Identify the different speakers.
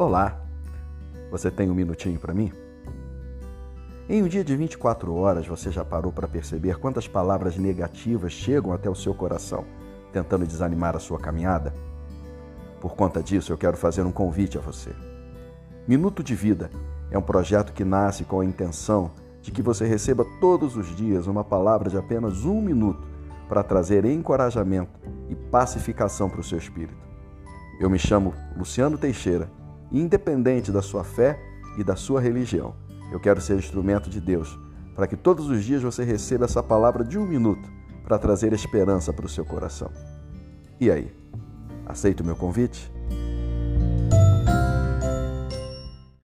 Speaker 1: Olá, você tem um minutinho para mim? Em um dia de 24 horas, você já parou para perceber quantas palavras negativas chegam até o seu coração, tentando desanimar a sua caminhada? Por conta disso, eu quero fazer um convite a você. Minuto de Vida é um projeto que nasce com a intenção de que você receba todos os dias uma palavra de apenas um minuto para trazer encorajamento e pacificação para o seu espírito. Eu me chamo Luciano Teixeira independente da sua fé e da sua religião, eu quero ser instrumento de Deus para que todos os dias você receba essa palavra de um minuto para trazer esperança para o seu coração. E aí, aceita o meu convite?